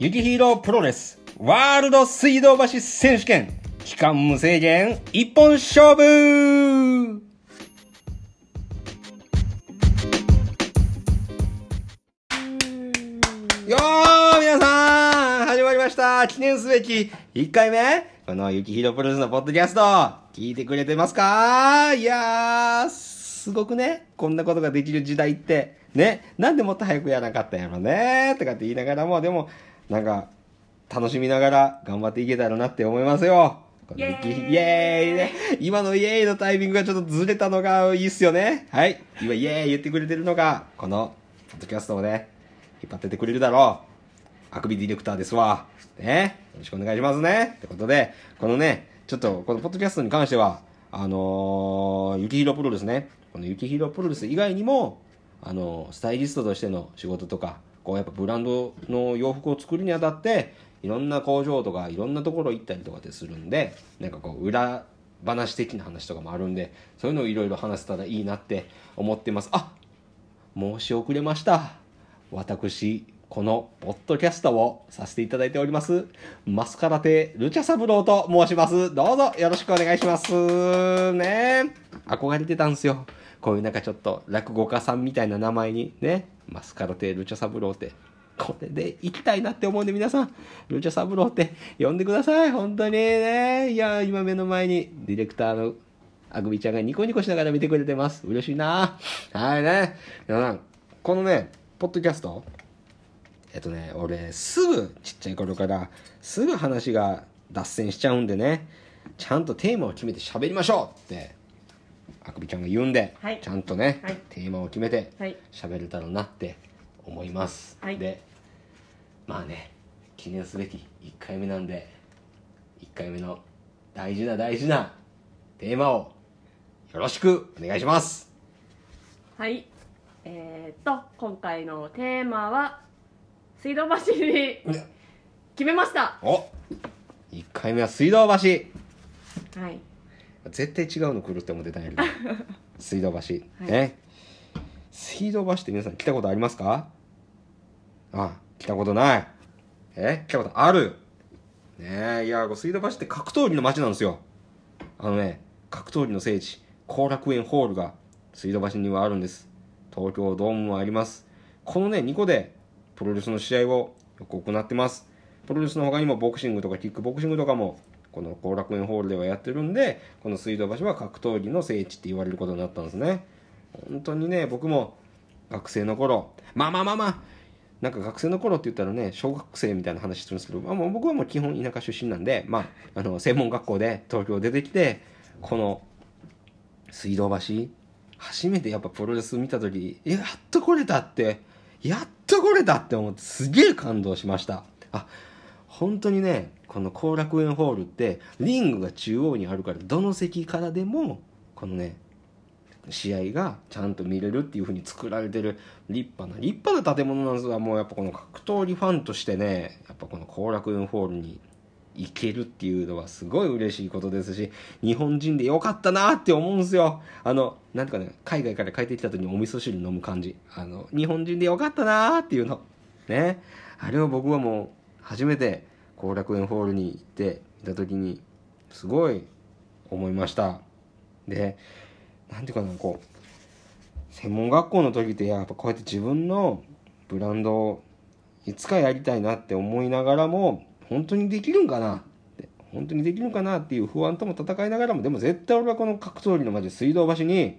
ゆきヒーロプロレスワールド水道橋選手権。期間無制限一本勝負!よー皆さん始まりました。記念すべき1回目このゆきひろプロレスのポッドキャスト聞いてくれてますか？いやー、すごくね、こんなことができる時代って、ね、なんでもっと早くやらなかったんやろねとかって言いながらも、でも、なんか、楽しみながら頑張っていけたらなって思いますよ。イエーイイエーイね。今のイエーイのタイミングがちょっとずれたのがいいっすよね。はい。今イエーイ言ってくれてるのが、この、ポッドキャストをね、引っ張ってってくれるだろう。あくびディレクターですわ。ね。よろしくお願いしますね。ってことで、このね、ちょっと、このポッドキャストに関しては、あのー、ゆきひろプロレスね。このゆきひろプロレス以外にも、あのースタイリストとしての仕事とか、こうやっぱブランドの洋服を作るにあたって、いろんな工場とか、いろんなところ行ったりとかってするんで、なんかこう、裏話的な話とかもあるんで、そういうのをいろいろ話せたらいいなって思ってます。あ申し遅れました。私、このポッドキャストをさせていただいております、マスカラテルチャサブローと申します。どうぞよろしくお願いします。ね憧れてたんですよ。こういうなんかちょっと落語家さんみたいな名前にね、マスカラテルチャサブローって。これで行きたいなって思うんで皆さん、ルチャサブローって呼んでください。本当にね。いや、今目の前にディレクターのあくびちゃんがニコニコしながら見てくれてます。嬉しいな。はいね。皆さん、このね、ポッドキャスト、えっとね、俺、すぐ、ちっちゃい頃から、すぐ話が脱線しちゃうんでね、ちゃんとテーマを決めて喋りましょうって、あくびちゃんが言うんで、はいちゃんとね、はいテーマを決めてはい喋れたらなって思います。はいで、まあね、記念すべき1回目なんで、1回目の大事な大事なテーマをよろしくお願いします。はい。えー、っと、今回のテーマは、水道橋に決めました。お1回目は水道橋はい。絶対違うの来るって思ってたんやけど。水道橋、はい。ね水道橋って皆さん来たことありますか？あ来たことない。え？来たことある？ねえいや水道橋って格闘技の街なんですよ。あのね格闘技の聖地後楽園ホールが水道橋にはあるんです。東京ドームもあります。このね2個でプロレスの試合をよく行ってます。プロレスの他にもボクシングとかキックボクシングとかもこの後楽園ホールではやってるんでこの水道橋は格闘技の聖地って言われることになったんですね。本当にね僕も学生の頃まあまあまあまあなんか学生の頃って言ったらね小学生みたいな話するんですけど、まあ、もう僕はもう基本田舎出身なんで、まあ、あの専門学校で東京出てきてこの水道橋初めてやっぱプロレス見た時やっと来れたってやっと来れたって思ってすげえ感動しました。あ本当にねこの後楽園ホールってリングが中央にあるからどの席からでもこのね試合がちゃんと見れるっていう風に作られてる立派な立派な建物なんですがもうやっぱこの格闘技ファンとしてねやっぱこの後楽園ホールに行けるっていうのはすごい嬉しいことですし日本人でよかったなって思うんすよ。あのなんとかね海外から帰ってきた時にお味噌汁飲む感じ。あの日本人でよかったなっていうの。ね。あれを僕はもう初めて後楽園ホールに行って見た時にすごい思いました。でなんていうかなこう専門学校の時ってやっぱこうやって自分のブランドをいつかやりたいなって思いながらも本当にできるんかなって本当にできるんかなっていう不安とも戦いながらもでも絶対俺はこの格闘技の街水道橋に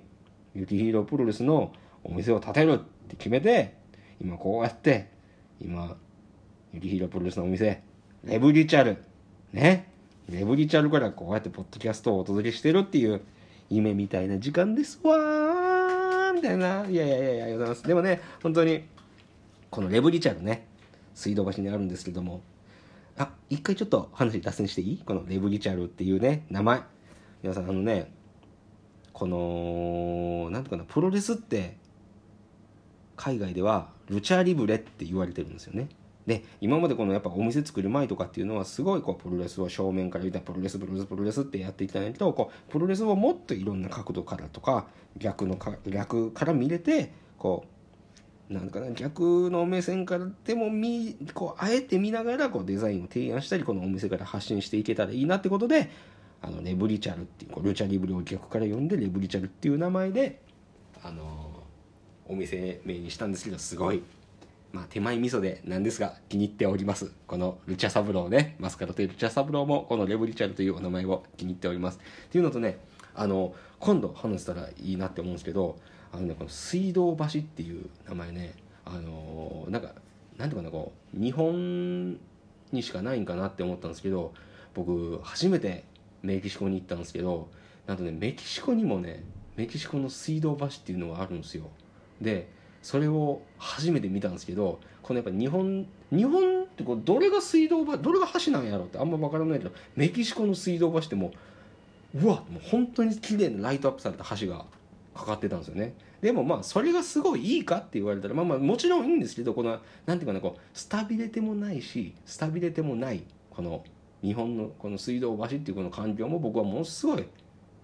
ユキヒーロープロレスのお店を建てるって決めて今こうやって今ユキヒーロープロレスのお店。レブリチャル。ね。レブリチャルからこうやってポッドキャストをお届けしてるっていう夢みたいな時間ですわー。みたいな。いやいやいやいやありがとうございます。でもね本当にこのレブリチャルね水道橋にあるんですけども。あ一回ちょっと話脱線していい？このレブリチャルっていうね名前。皆さんあのねこのなんとかなプロレスって海外ではルチャリブレって言われてるんですよね。で今までこのやっぱお店作る前とかっていうのはすごいこうプロレスを正面から言ったらプロレスプロレスプロレスってやっていたんやけどこうプロレスをもっといろんな角度からとか逆のか逆から見れてこうなんかな逆の目線からでも見こうあえて見ながらこうデザインを提案したりこのお店から発信していけたらいいなってことであのレブリチャルっていうこうルチャリブレを逆から読んでレブリチャルっていう名前であのお店名にしたんですけどすごいまあ手前味噌でなんですが気に入っております。このルチャサブローね。マスカラというルチャサブローもこのレブリチャルというお名前を気に入っております。っていうのとねあの今度話せたらいいなって思うんですけどあのねこの水道橋っていう名前ねあのなんかなんていうかなこう日本にしかないんかなって思ったんですけど僕初めてメキシコに行ったんですけどなんとねメキシコにもねメキシコの水道橋っていうのがあるんですよ。でそれを初めて見たんですけどこのやっぱ日本日本ってこうどれが水道橋どれが橋なんやろってあんま分からないけどメキシコの水道橋ってもううわもう本当に綺麗なライトアップされた橋がかかってたんですよね。でもまあそれがすごいいいかって言われたらまあまあもちろんいいんですけどこのなんていうかなこうスタビレてもないしスタビレてもないこの日本のこの水道橋っていうこの環境も僕はものすごい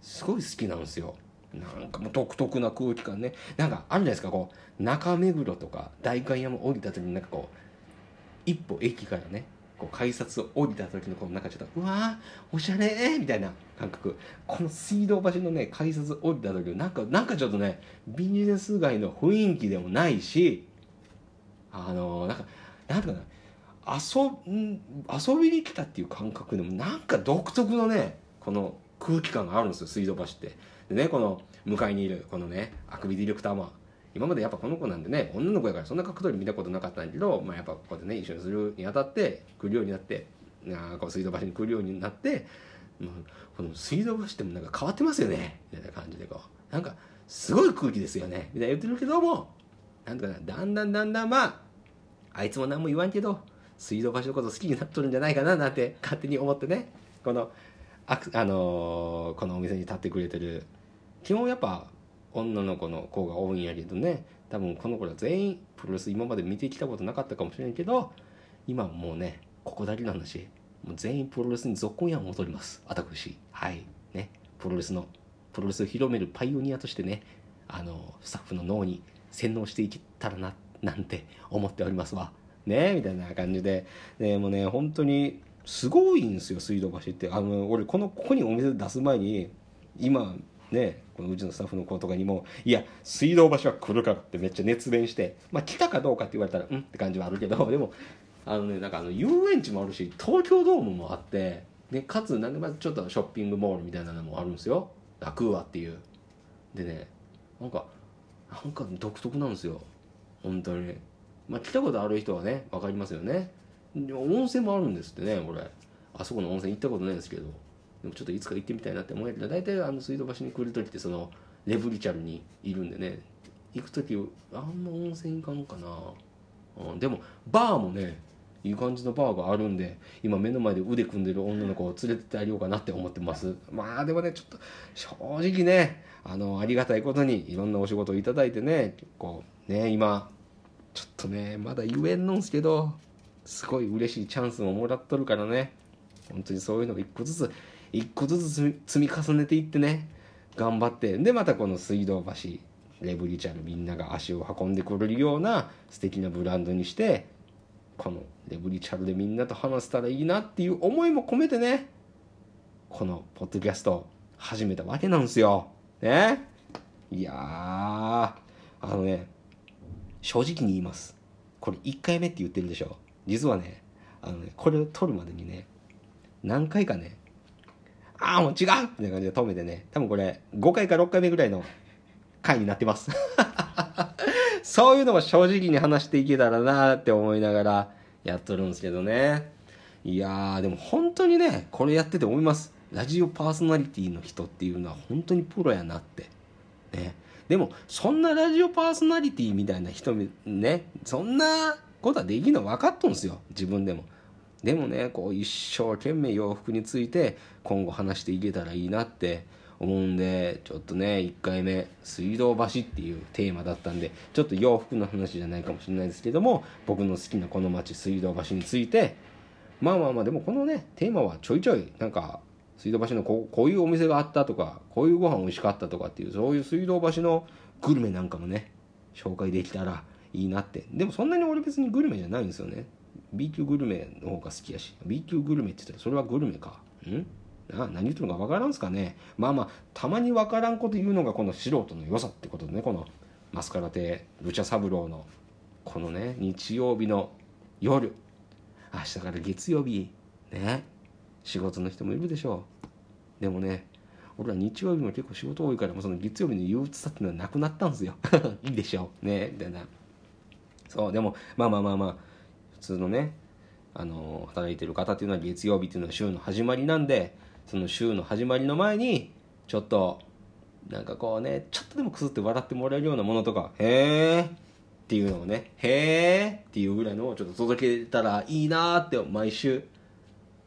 すごい好きなんですよ。なんかもう独特な空気感ね。なんかあるじゃないですかこう中目黒とか代官山降りた時になんかこう一歩駅からねこう改札を降りた時のこのなんかちょっとうわーおしゃれみたいな感覚。この水道橋のね改札降りた時のなんかなんかちょっとねビジネス街の雰囲気でもないしあのなんかなんていうかな遊ん遊びに来たっていう感覚でもなんか独特のねこの空気感があるんですよ水道橋って。でねこの向かいにいるこのねあくびディレクターも今までやっぱこの子なんでね女の子やからそんな角度に見たことなかったんだけど、まあ、やっぱこうやってね一緒にするにあたって来るようになってあこう水道橋に来るようになってもうこの水道橋ってもなんか変わってますよねみたいな感じでこうなんかすごい空気ですよねみたいな言ってるけどもなんとかなだんだんだんだんまああいつも何も言わんけど水道橋のこと好きになっとるんじゃないかななんて勝手に思ってねこのあ、あのーこのお店に立ってくれてる基本やっぱ女の子の子が多いんやけどね。多分この子ら全員プロレス今まで見てきたことなかったかもしれんけど今もうねここだけなんだしもう全員プロレスに続婚やん戻ります。私。はい。ね。プロレスのプロレスを広めるパイオニアとしてねあのスタッフの脳に洗脳していけたらななんて思っておりますわ。ね。みたいな感じで。でもうね本当にすごいんですよ水道橋って。あの俺このここにお店出す前に今ねこのうちのスタッフの子とかにも「いや水道橋は来るから」ってめっちゃ熱弁してまあ来たかどうかって言われたら「うん」って感じはあるけど でもあのねなんかあの遊園地もあるし東京ドームもあってでかつなんかまあちょっとショッピングモールみたいなのもあるんですよ。ラクーアっていう。でねなんかなんか独特なんですよ。本当に。まあ来たことある人はね分かりますよね。温泉もあるんですってねこれあそこの温泉行ったことないですけど。でもちょっといつか行ってみたいなって思うんやけど大体あの水道橋に来る時ってそのレブリチャルにいるんでね。行く時あんま温泉行かんかな、うん、でもバーもねいい感じのバーがあるんで今目の前で腕組んでる女の子を連れてってあげようかなって思ってます。まあでもねちょっと正直ねあのありがたいことにいろんなお仕事をいただいてね結構ね今ちょっとねまだ言えんのんすけどすごい嬉しいチャンスももらっとるからね。本当にそういうのが一個ずつ一個ずつ積み積み重ねていってね頑張ってでまたこの水道橋レブリチャルみんなが足を運んでくれるような素敵なブランドにしてこのレブリチャルでみんなと話せたらいいなっていう思いも込めてねこのポッドキャスト始めたわけなんですよ。ね。いやーあのね正直に言います。これ1回目って言ってるでしょ。実はねあのねこれを撮るまでにね何回かねああもう違う！みたいな感じで止めてね多分これ5回か6回目ぐらいの回になってます。そういうのも正直に話していけたらなって思いながらやっとるんですけどね。いやーでも本当にねこれやってて思います。ラジオパーソナリティの人っていうのは本当にプロやなって。ね。でもそんなラジオパーソナリティみたいな人ねそんなことはできるの分かっとんすよ。自分でも。でもねこう一生懸命洋服について今後話していけたらいいなって思うんでちょっとね1回目「水道橋」っていうテーマだったんでちょっと洋服の話じゃないかもしれないですけども僕の好きなこの街水道橋についてまあまあまあでもこのねテーマはちょいちょいなんか水道橋のこうこういうお店があったとかこういうご飯美味しかったとかっていうそういう水道橋のグルメなんかもね紹介できたらいいなって。でもそんなに俺別にグルメじゃないんですよね。B 級グルメの方が好きやし B 級グルメって言ったらそれはグルメか。ん？な何言ってるのか分からんすかね。まあまあたまに分からんこと言うのがこの素人の良さってことでねこのマスカラ亭ルチャ三郎のこのね日曜日の夜。明日から月曜日。ね。仕事の人もいるでしょう。でもね俺は日曜日も結構仕事多いからもうその月曜日の憂鬱さっていうのはなくなったんですよ。いいでしょう。ね。みたいな。そうでもまあまあまあまあ通のねあの働いてる方っていうのは月曜日っていうのは週の始まりなんでその週の始まりの前にちょっとなんかこうねちょっとでもくすって笑ってもらえるようなものとかへえっていうのをねへえっていうぐらいのをちょっと届けたらいいなって毎週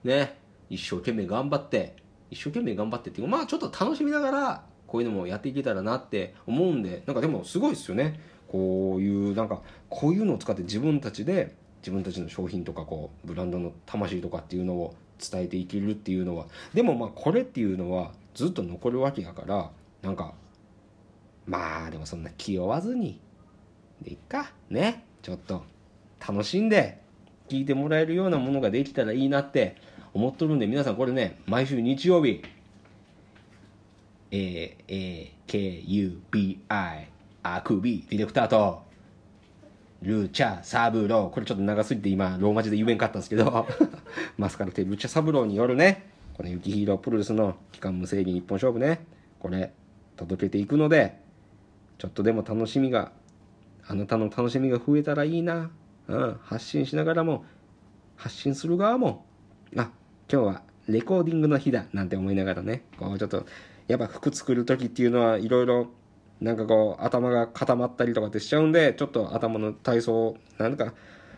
ね一生懸命頑張って一生懸命頑張ってっていうまあちょっと楽しみながらこういうのもやっていけたらなって思うんでなんかでもすごいですよね。こういうなんかこういうのを使って自分たちで自分たちの商品とかこうブランドの魂とかっていうのを伝えていけるっていうのはでもまあこれっていうのはずっと残るわけやからなんかまあでもそんな気負わずにでいっかねちょっと楽しんで聞いてもらえるようなものができたらいいなって思っとるんで皆さんこれね毎週日曜日 AAKUBI あくびディレクターとルチャサブロー。これちょっと長すぎて今ローマ字で言えんかったんですけど。マスカラテルチャサブローによるね。この雪ヒーロープロレスの期間無制限一本勝負ね。これ届けていくのでちょっとでも楽しみがあなたの楽しみが増えたらいいな、うん、発信しながらも発信する側も。あ今日はレコーディングの日だなんて思いながらね。こうちょっとやっぱ服作る時っていうのはいろいろなんかこう頭が固まったりとかってしちゃうんでちょっと頭の体操なんか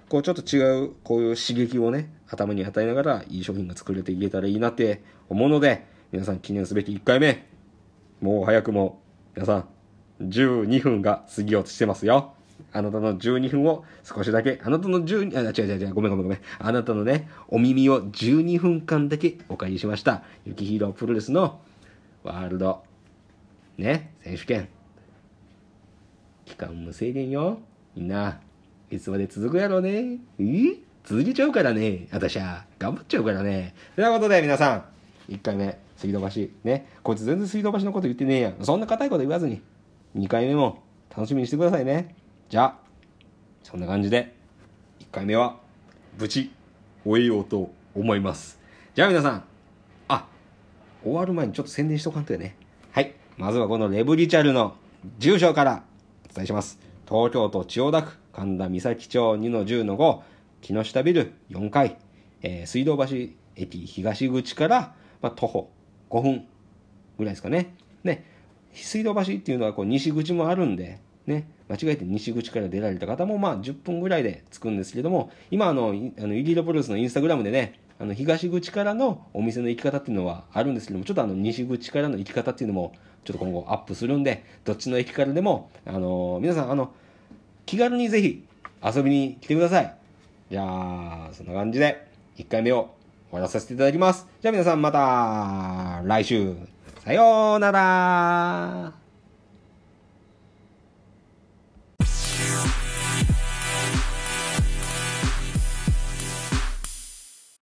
こうちょっと違うこういう刺激をね頭に与えながらいい商品が作れていけたらいいなって思うので皆さん記念すべき1回目もう早くも皆さん12分が過ぎようとしてますよあなたの12分を少しだけ、あなたの12、あ、違う違う違う、ごめんごめんごめん。あなたのね、お耳を12分間だけお借りしました。ユキヒーロープロレスのワールド、ね、選手権。期間無制限よ。みんな、いつまで続くやろうね。え？続けちゃうからね。私は、頑張っちゃうからね。ということで皆さん、1回目、水道橋。ね。こいつ全然水道橋のこと言ってねえやん。そんな硬いこと言わずに、2回目も楽しみにしてくださいね。じゃあ、そんな感じで、1回目は、無事、終えようと思います。じゃあ皆さん、あ、終わる前にちょっと宣伝しとかんとよね。はい。まずはこのレブリチャルの住所から伝えします。東京都千代田区神田三崎町2の10の5、木下ビル4階、えー水道橋駅東口から、まあ、徒歩5分ぐらいですかね。ね、水道橋っていうのはこう西口もあるんで、ね、間違えて西口から出られた方もまあ10分ぐらいで着くんですけれども、今あの、あのイリードプロレスのインスタグラムでね、あの東口からのお店の行き方っていうのはあるんですけども、ちょっとあの西口からの行き方っていうのもちょっと今後アップするんで、どっちの駅からでも、あの皆さんあの、気軽にぜひ遊びに来てください。じゃあ、そんな感じで1回目を終わらさせていただきます。じゃあ皆さんまた来週。さようなら